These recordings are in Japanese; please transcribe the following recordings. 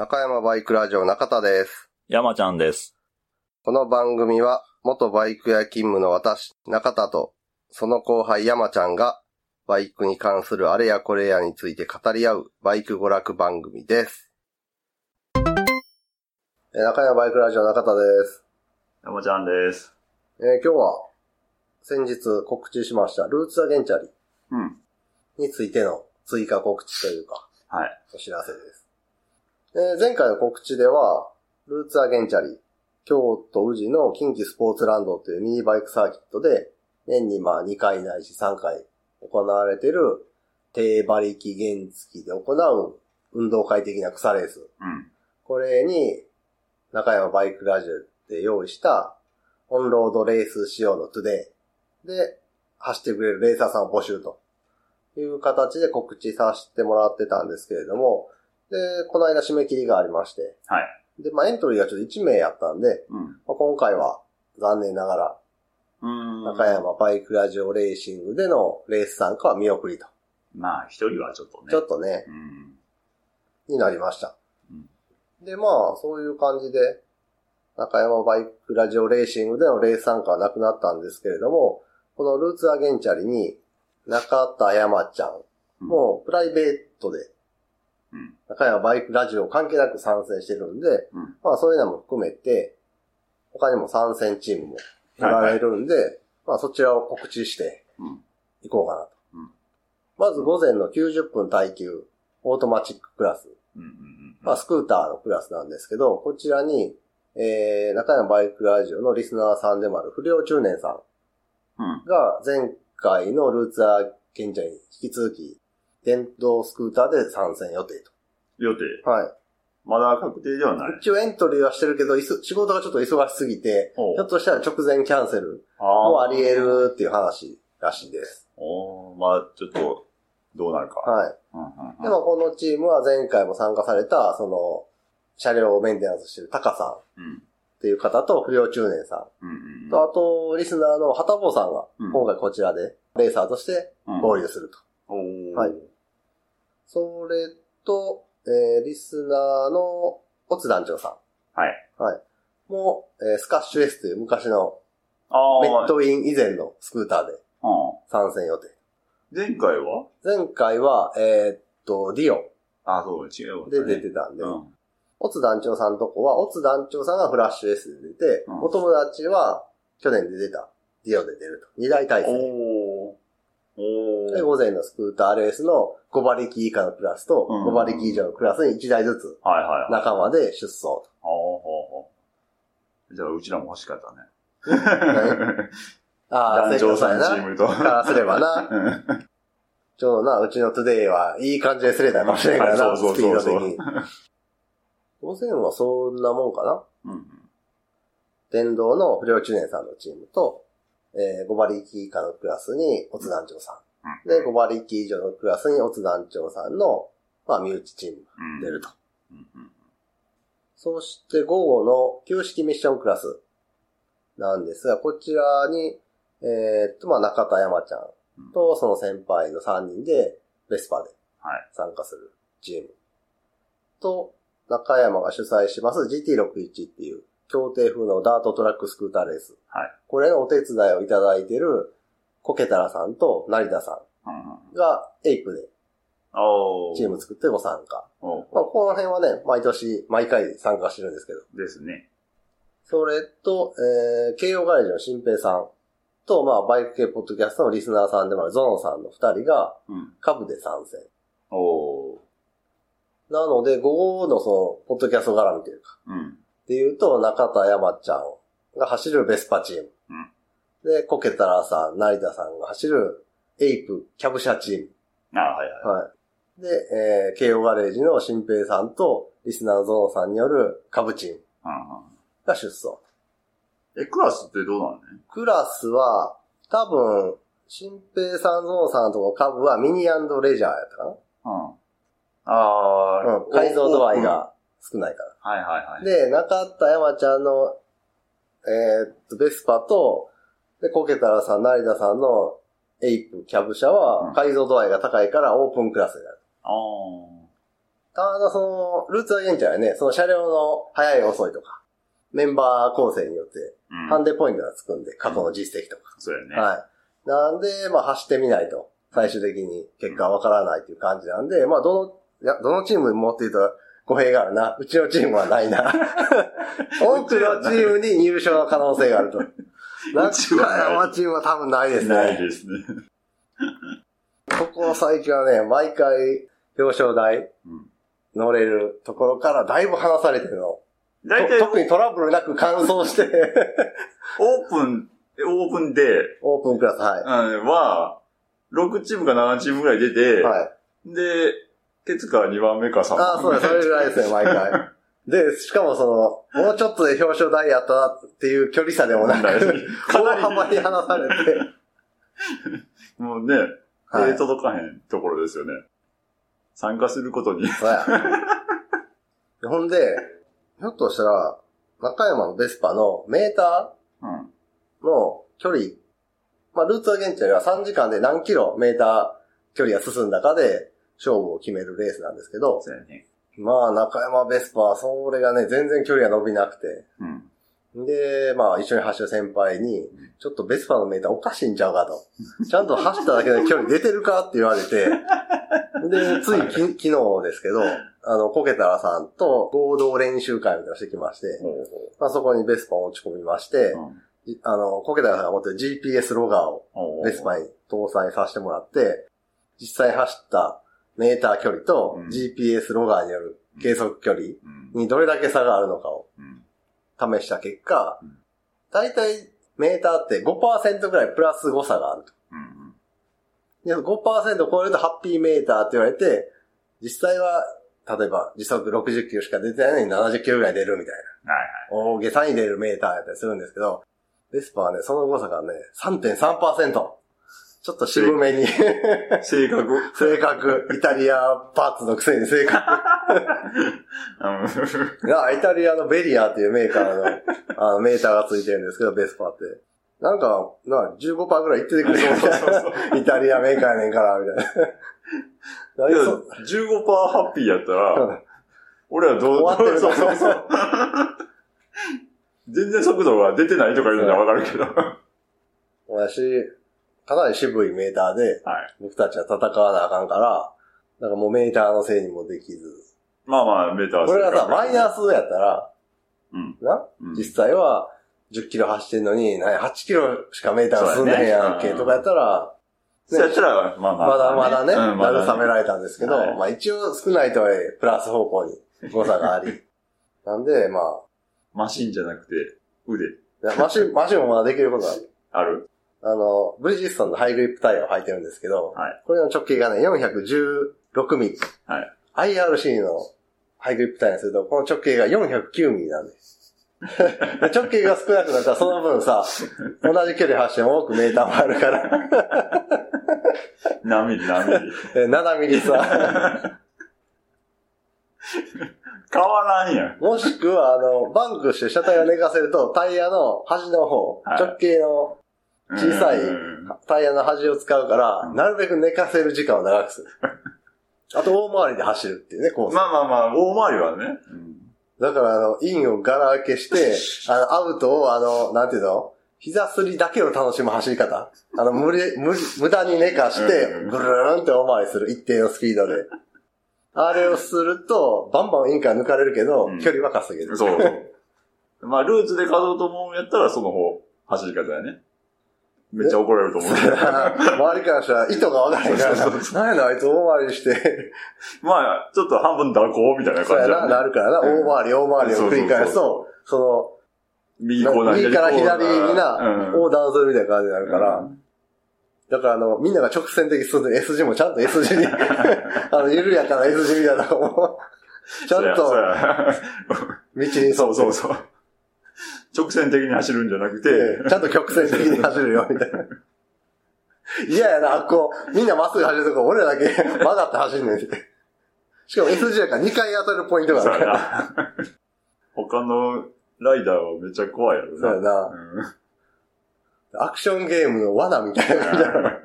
中山バイクラジオ中田です。山ちゃんです。この番組は、元バイク屋勤務の私、中田と、その後輩山ちゃんが、バイクに関するあれやこれやについて語り合う、バイク娯楽番組です。えー中山バイクラジオ中田です。山ちゃんです。えー今日は、先日告知しました、ルーツアゲンチャリうん。についての追加告知というか、はい。お知らせです。えー前回の告知では、ルーツアゲンチャリ、京都宇治の近畿スポーツランドというミニバイクサーキットで、年にまあ2回ないし3回行われている低馬力原付で行う運動会的な草レース。うん。これに、中山バイクラジオで用意した、オンロードレース仕様のトゥデイで走ってくれるレーサーさんを募集という形で告知させてもらってたんですけれども、で、この間締め切りがありまして、はい。で、まあエントリーがちょっと1名やったんで、うん。まあ、今回は残念ながら、うーん。中山バイクラジオレーシングでのレース参加は見送りと。まあ、一人はちょっとね。ちょっとね、うん。になりました。うんで、まあ、そういう感じで、中山バイクラジオレーシングでのレース参加はなくなったんですけれども、このルーツザ原チャリに、中田山ちゃんもプライベートで、うん。中山バイクラジオ関係なく参戦してるんで、うん。まあそういうのも含めて、他にも参戦チームもおられるんで、まあそちらを告知してうん。いこうかなと。うんまず午前の90分耐久、オートマチッククラス。うん。うん。まあ、スクーターのクラスなんですけど、こちらに、えー、中山バイクラジオのリスナーさんでもある不良中年さうん。んが前回のルーツアー賢者に引き続き、電動スクーターで参戦予定予定。と。はい。まだ確定ではない。一応エントリーはしてるけど、いそ仕事がちょっと忙しすぎて、おひょっとしたら直前キャンセルあもあり得るっていう話らしいです。おーまあ、ちょっと、どうなるか。はい。うん。うん。でもこのチームは前回も参加された、その、車両をメンテナンスしてるタカさんっうん。ていう方と不良中年さん。うん。うん。と、あと、リスナーの旗坊さんがうん、今回こちらで、レーサーとしてうん合流すると。おーはいそれと、えー、リスナーの、オツ団長さはい。ん。はい。もう、えースカッシュ S という昔の、ああ。メットウィン以前のスクーターでうん。参戦予定。前回は？前回は、えーっと、ディオあ、そう、違う。で出てたんで、うん。オツ団長さんのとこは、オツ団長さんがフラッシュ S で出て、うんお友達は去年で出たディオで出ると。二大体制。で、ー。午前のスクーターレースの5馬力以下のクラスとうん5馬力以上のクラスに1台ずつ。仲間で出走と。ああ、ほうほう。じゃあ、うちらも欲しかったね。ああ、団長さんやな。チームと。からすればな。う んちょうどな、うちのトゥデイはいい感じで競れたかもしれないからな、スピード的に。午前はそんなもんかな。うん。電動の不良中年さんのチームと、えー、5馬力以下のクラスにオツ団長さん。で、5馬力以上のクラスにオツ団長さんの、まあ、身内チームがうん。出ると。そして午後の旧式ミッションクラスなんですが、こちらに、えーっと、まあ、中田山ちゃんとその先輩の3人で、ベスパではい。参加するチーム。と、中山が主催します GT61 っていう、協定風のダートトラックスクーターレース。はい。これのお手伝いをいただいている、コケタラさんと成田さうんうん。んが、エイプで。チーム作ってご参加。おまあ、この辺はね、毎年、毎回参加してるんですけど。ーですね。それと、えー、慶応ガレージの新平さんと、まあ、バイク系ポッドキャストのリスナーさんでもあるゾノさんの二人が、うん。株で参戦。おー。なので、午後のその、ポッドキャスト絡みというか、うん。っていうと、中田山ちゃんが走るベスパチーム。で、コケタラさん、成田さんが走るエイプ、キャブ車チーム。あはいはい。はい。で、えー、慶応ガレージの新平さんと、リスナーのゾノさんによる株チームが出走。え、クラスってどうなんね？クラスは、多分、新平さん、ゾノさんとの株はミニレジャーやったかうん。あなあ、うん。解像度合いが少ないから。はいはいはい。で、中田山ちゃんの、えーっと、ベスパと、で、コケタラさん、成田さんのエイプ、キャブ車うんは、解像度合いが高いからオープンクラスになる。あただその、ルーツアゲンチャーはね、その車両の速い遅いとか、メンバー構成によって、うん。ハンデポイントがつくんで、過去の実績とか。そうやね。はい。なんで、まあ走ってみないと、最終的に結果はわからないっていう感じなんで、まあどの、いや、どのチームもっていうと語弊があるな。うちのチームはないな。多くのチームに入賞の可能性があると。中山チームは多分ないですないね。ですね。ここ最近はね、毎回表彰台うん乗れるところからだいぶ離されてるの。大体、と特にトラブルなく完走して、オープン、オープンで、オープンクラス、はい。うんは、6チームか7チームぐらい出て、はい。で、ケツから2番目か3番目。ああ、そうです。それぐらいですね、毎回。で、しかもその、もうちょっとで表彰台やったなっていう距離差でもなく、か 大幅に離されて、もうね、はい手届かへんところですよね。参加することに。ほんで、ひょっとしたら、中山のベスパのメータうん。ーの距離、まあ、ルーツアゲンチは3時間で何キロメーター距離が進んだかで勝負を決めるレースなんですけど、そうやね。まあ、中山ベスパはそれがね、全然距離が伸びなくて、うん。で、まあ一緒に走る先輩に、ちょっとベスパのメーターおかしいんちゃうかと。ちゃんと走っただけで距離出てるかって言われて、で、ついき昨日ですけど、あの、コケタラさんと合同練習会みたいなのしてきまして、まあそこにベスパを持ち込みまして、いあの、コケタラさんが持ってる GPS ロガーをうんベスパに搭載させてもらって、実際走ったメーター距離とうん GPS ロガーによる計測距離うん。にどれだけ差があるのかをうん。試した結果うん、だいたいメーターって5%ぐらいプラス誤差があると。うん。で5%を超えるとハッピーメーターって言われて、実際は、例えば時速60キロしか出てないのに70キロぐらい出るみたいな。はい大げさに出るメーターやったりするんですけど、ベスパはね、その誤差がね、3.3%。ちょっと渋めに、はい。正確。正確、イタリアパーツのくせに正確。うん。が、イタリアのベリアっていうメーカーの あのメーターがついてるんですけど、ベスパって。なんか、な15%ぐらいいっててくれそうみたいな。イタリアメーカーやねんから、みたいな。いや何そ15%ハッピーやったら、俺はどう、終わってるそうそうそう。全然速度が出てないとか言うのはわかるけど。は私、かなり渋いメーターで、い。僕たちは戦わなあかんから、なんかもうメーターのせいにもできず。まあまあ、メーターはこれがさ、マイナス。スやったら、うん。な、うん実際は10キロ走ってんのに、な8キロしかメーター進んでへんやんけ、とかやったら、そうやったら、まあまあ。まだまだね、うんまだ慰められたんですけど、はいまあ一応少ないとはいえ、プラス方向に誤差があり。なんで、まマシンじゃなくて、腕。あ、マシン、マシンもまだできることがある。ある？あの、ブリヂストンのハイグリップタイヤを履いてるんですけど、はいこれの直径がね、416ミリ。はい。IRC のハイグリップタイヤにすると、この直径が409ミリなんです。で直径が少なくなったらその分さ、同じ距離走っても多くメーターもあるから、何ミリ何ミリ？え7ミリさ、変わらんやん。もしくは、あの、バンクして車体を寝かせると、タイヤの端の方、はい直径の小さいうんタイヤの端を使うから、うんなるべく寝かせる時間を長くする。あと、大回りで走るっていうね、コース。まあまあまあ、大回りはね。だから、あの、インをガラ空けして、あの、アウトを、あの、なんていうの？膝すりだけを楽しむ走り方。あの、無理、無理、無駄に寝かしてう、んぐるーんって大回りする。一定のスピードで。あれをすると、バンバンインから抜かれるけど、うん距離は稼げる。そうそう。まあ、ルーツで稼働と思うんやったら、その方、走り方やね。めっちゃ怒られると思う。周りからしたら意図がわからへんからそうそうな。なんやのあいつ大回りして、まあ、ちょっと半分蛇行みたいな感じだね。なるからな。うん大回り、大回りを繰り返すと、その、右から左にうな、ん横断するみたいな感じになるからう、んだからあの、みんなが直線的に進んで S 字もちゃんと S 字に、あの、緩やかな S 字みたいなのも、ちゃんと道に沿そうそうって、そう。直線的に走るんじゃなくて、ちゃんと曲線的に走るよ、みたいな。嫌やな、あっこ、みんなまっすぐ走るとこ、俺らだけ 曲がって走んねんって。しかも S 字やから2回当たるポイントがあるから。な。他のライダーはめっちゃ怖いやろな。そうやな。アクションゲームの罠みたいな感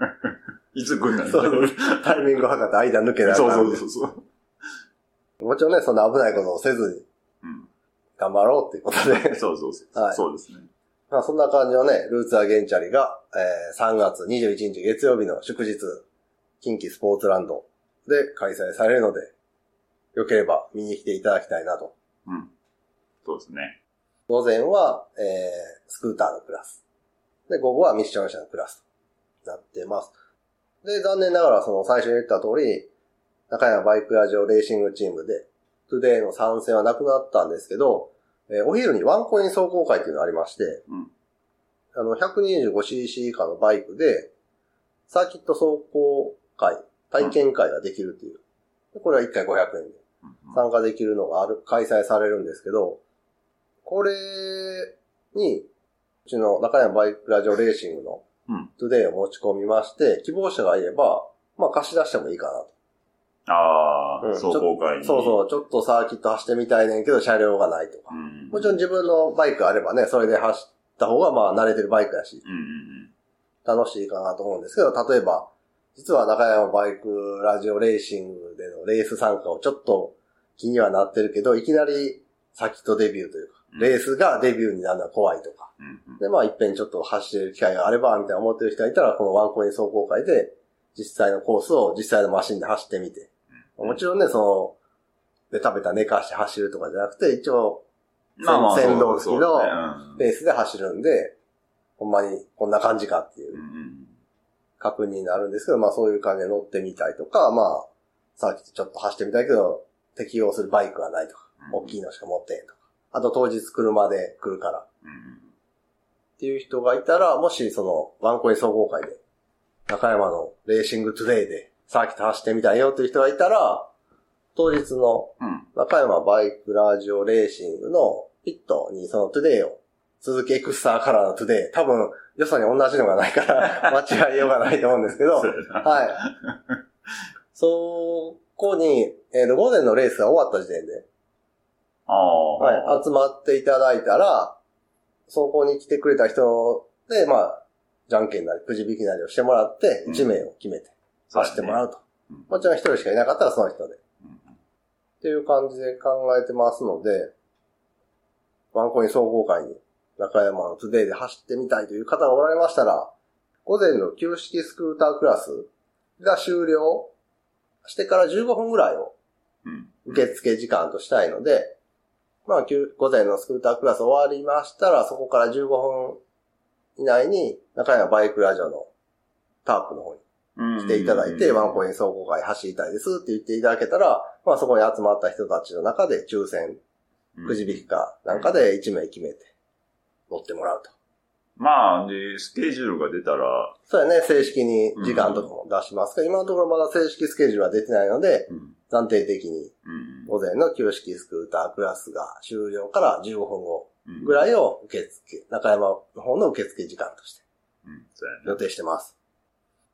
じ いつ来んねん。そうそうタイミングを測って間抜けなそうそうそうそう。もちろんね、そんな危ないことをせずにうん。頑張ろうっていうことで。そうそうそう。はいそうですね。まあそんな感じのね、ルーツザ原チャリが、えー3月21日月曜日の祝日、近畿スポーツランドで開催されるので、よければ見に来ていただきたいなと。うん。そうですね。午前は、えー、スクーターのクラス。で、午後はミッション車のクラスとなってます。で、残念ながらその最初に言った通り、中山バイクラジオレーシングチームで、トゥデイの参戦はなくなったんですけど、えーお昼にワンコイン走行会っていうのがありまして、うんあの、125cc 以下のバイクで、サーキット走行会、体験会ができるっていう。でこれは1回500円でうん参加できるのがある、開催されるんですけど、これに、うちの中山バイクラジオレーシングのうんトゥデイを持ち込みまして、希望者がいれば、まあ貸し出してもいいかなと。ああ、うん走行会に。そうそう、ちょっとサーキット走ってみたいねんけど車両がないとか。うん。もちろん自分のバイクあればね、それで走った方がまあ慣れてるバイクやし、うんうん楽しいかなと思うんですけど、例えば、実は中山バイクラジオレーシングでのレース参加をちょっと気にはなってるけど、いきなりサーキットデビューというか、うん。レースがデビューになるのは怖いとか。で、まあ、いっぺんちょっと走れる機会があれば、みたいな思ってる人がいたら、このワンコイン走行会で、実際のコースを実際のマシンで走ってみて。もちろんね、その、ベタベタ寝かして走るとかじゃなくて、一応、まあまあ、先導付きのペースで走るんで、ほんまにこんな感じかっていう確認になるんですけど、まあそういう感じで乗ってみたいとか、まあ、サーキットちょっと走ってみたいけど、適用するバイクがないとか、うん。大きいのしか持ってへんとか。あと当日車で来るから。っていう人がいたら、もしそのワンコイン走行会で、中山のレーシングトゥデイでサーキット走ってみたいよっていう人がいたら、当日のうん。中山バイクラジオレーシングのピットにそのトゥデイを、スズキエクスターカラーのトゥデイ、多分良さに同じのがないから 間違いようがないと思うんですけど。はい。そこに、えーと、午前のレースが終わった時点で。はい、集まっていただいたら、走行に来てくれた人で、まあ、じゃんけんなり、くじ引きなりをしてもらって、うん1名を決めて、走ってもらうと。うんもちろん1人しかいなかったらその人で。うんっていう感じで考えてますので、ワンコイン走行会に中山のトゥデイで走ってみたいという方がおられましたら、午前の旧式スクータークラスが終了してから15分ぐらいをうん。受付時間としたいので、まあ、旧午前のスクータークラス終わりましたら、そこから15分以内に中山バイクラジオのタープの方にうん。来ていただいて、ワンコイン。総合会走りたいですって言っていただけたら、まあそこに集まった人たちの中で抽選、くじ引きかなんかで1名決めて乗ってもらうと。まあ、で、スケジュールが出たら、そうやね、正式に時間とかも出しますけど、今のところまだ正式スケジュールは出てないので、うん。暫定的にうん。午前の旧式スクータークラスが終了から15分後うんぐらいを受付、中山の方の受付時間として予ね。定してます。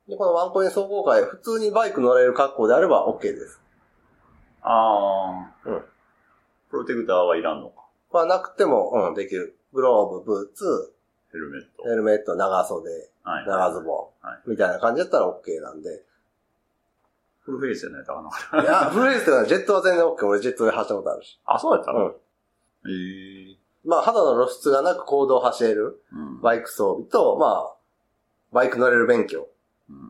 で、このワンコイン総合会、普通にバイク乗れる格好であれば OK です。ああ。うん。プロテクターはいらんのか。まあなくても、うん、できる。グローブ、ブーツ、ヘルメット。ヘルメット、長袖、はい。長ズボはいン、みたいな感じだったら OK なんで。フルフェイスじゃないとあかんいや、フルレースというのはジェットは全然 OK。俺ジェットで走ったことあるし。な。あ、そうやったの？うん。ええ。まあ肌の露出がなく行動を走れるうん。バイク装備と、まあ、バイク乗れる免許うん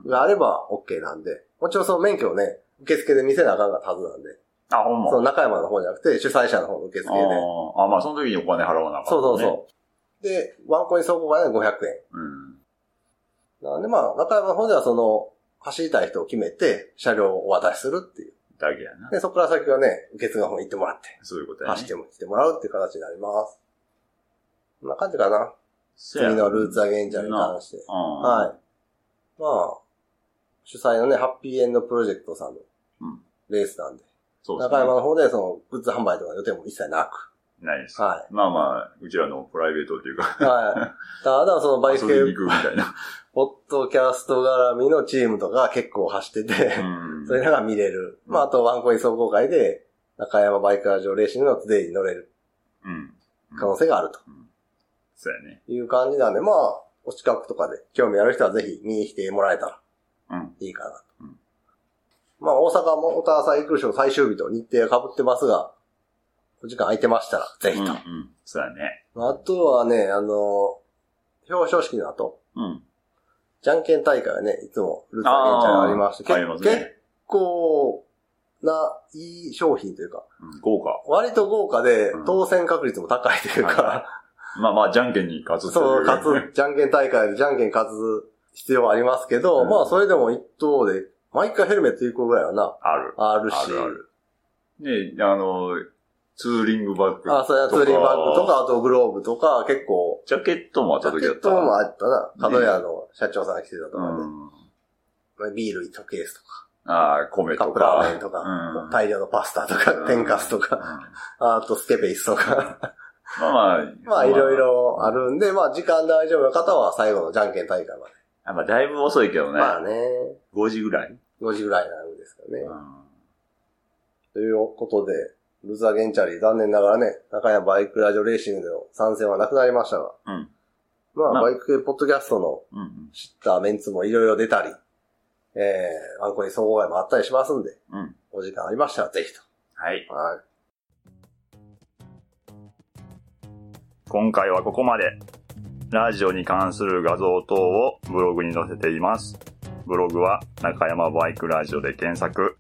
があれば OK なんで。もちろんその免許をね、受付で見せなあかんかったはずなんで。あ、ほんま。その中山の方じゃなくて主催者の方の受付で。あーあ、まあ、その時にお金払わなあかんそうそうねそう。で、ワンコイン走行がね、500円。うん。なんでまあ、中山の方ではその、走りたい人を決めて、車両をお渡しするっていう。だけやな。で、そこから先はね、受付の方に行ってもらって、そういうことやね。走っても来てもらうっていう形になります。こんな感じかな。次のルーツアゲンジャーに関して。うん。はい。まあ、主催のね、ハッピーエンドプロジェクトさんのうんレースなんで、そうです中山ね。の方でその、グッズ販売とかの予定も一切なく。ないです。はまあまあ、うちらのプライベートっていうか、い。はい。ただ、そのバイク系、遊びに行くみたいな。ポッドキャスト絡みのチームとか結構走ってて、うん。そういうのが見れる。まあ、あとワンコイン走行会で、中山バイクラジオレーシングのトゥデイに乗れるうん。可能性があるとそうやね。いう感じなんで、まあ、お近くとかで興味ある人はぜひ見に来てもらえたらうん。いいかなと。まあ、大阪モーターサイクルショー最終日と日程が被ってますが、お時間空いてましたら、ぜひと。うんうん。そうやね。あとはね、あの、表彰式の後、うん。じゃんけん大会がね、いつもルーツアゲンチャーありまして、ね結構な、いい商品というか、うん豪華。割と豪華でうん当選確率も高いというか、はまあまあ、じゃんけんに勝つそう、勝つ、じゃんけん大会でじゃんけん勝つ必要はありますけど、うんまあそれでも一等で、毎回ヘルメット1個ぐらいはな、ある。あるし、あるある。ねあの、ツーリングバッグ。あ、そうや、ツーリングバッグとか、あとグローブとか、結構、ジャケットもあっジャケた時だった。ットもあったな。角屋の社長さんが来てたとうかね。ん。ビール1ケースとか、ああ、米とカップラか。ーメンとか、うん大量のパスタとか、天かすとか、うんあとスケベイスとか。まあまあ。まあいろい。ろあるんで、まあ時間大丈夫な方は最後のじゃんけん大会まで。あまあ、だいぶ遅いけどね。まあね、5時ぐらい？5時ぐらいになるんですかね。うんということで、ルザーゲンチャリー残念ながらね、中山バイクラジオレーシングでの参戦はなくなりましたが、うんまあ、まあバイク系ポッドキャストの。知ったメンツもいろいろ出たり、えー、ワンコイン総合会もあったりしますんで、うん。お時間ありましたらぜひはい。と。はい。今回はここまで。ラジオに関する画像等をブログに載せています。ブログは中山バイクラジオで検索。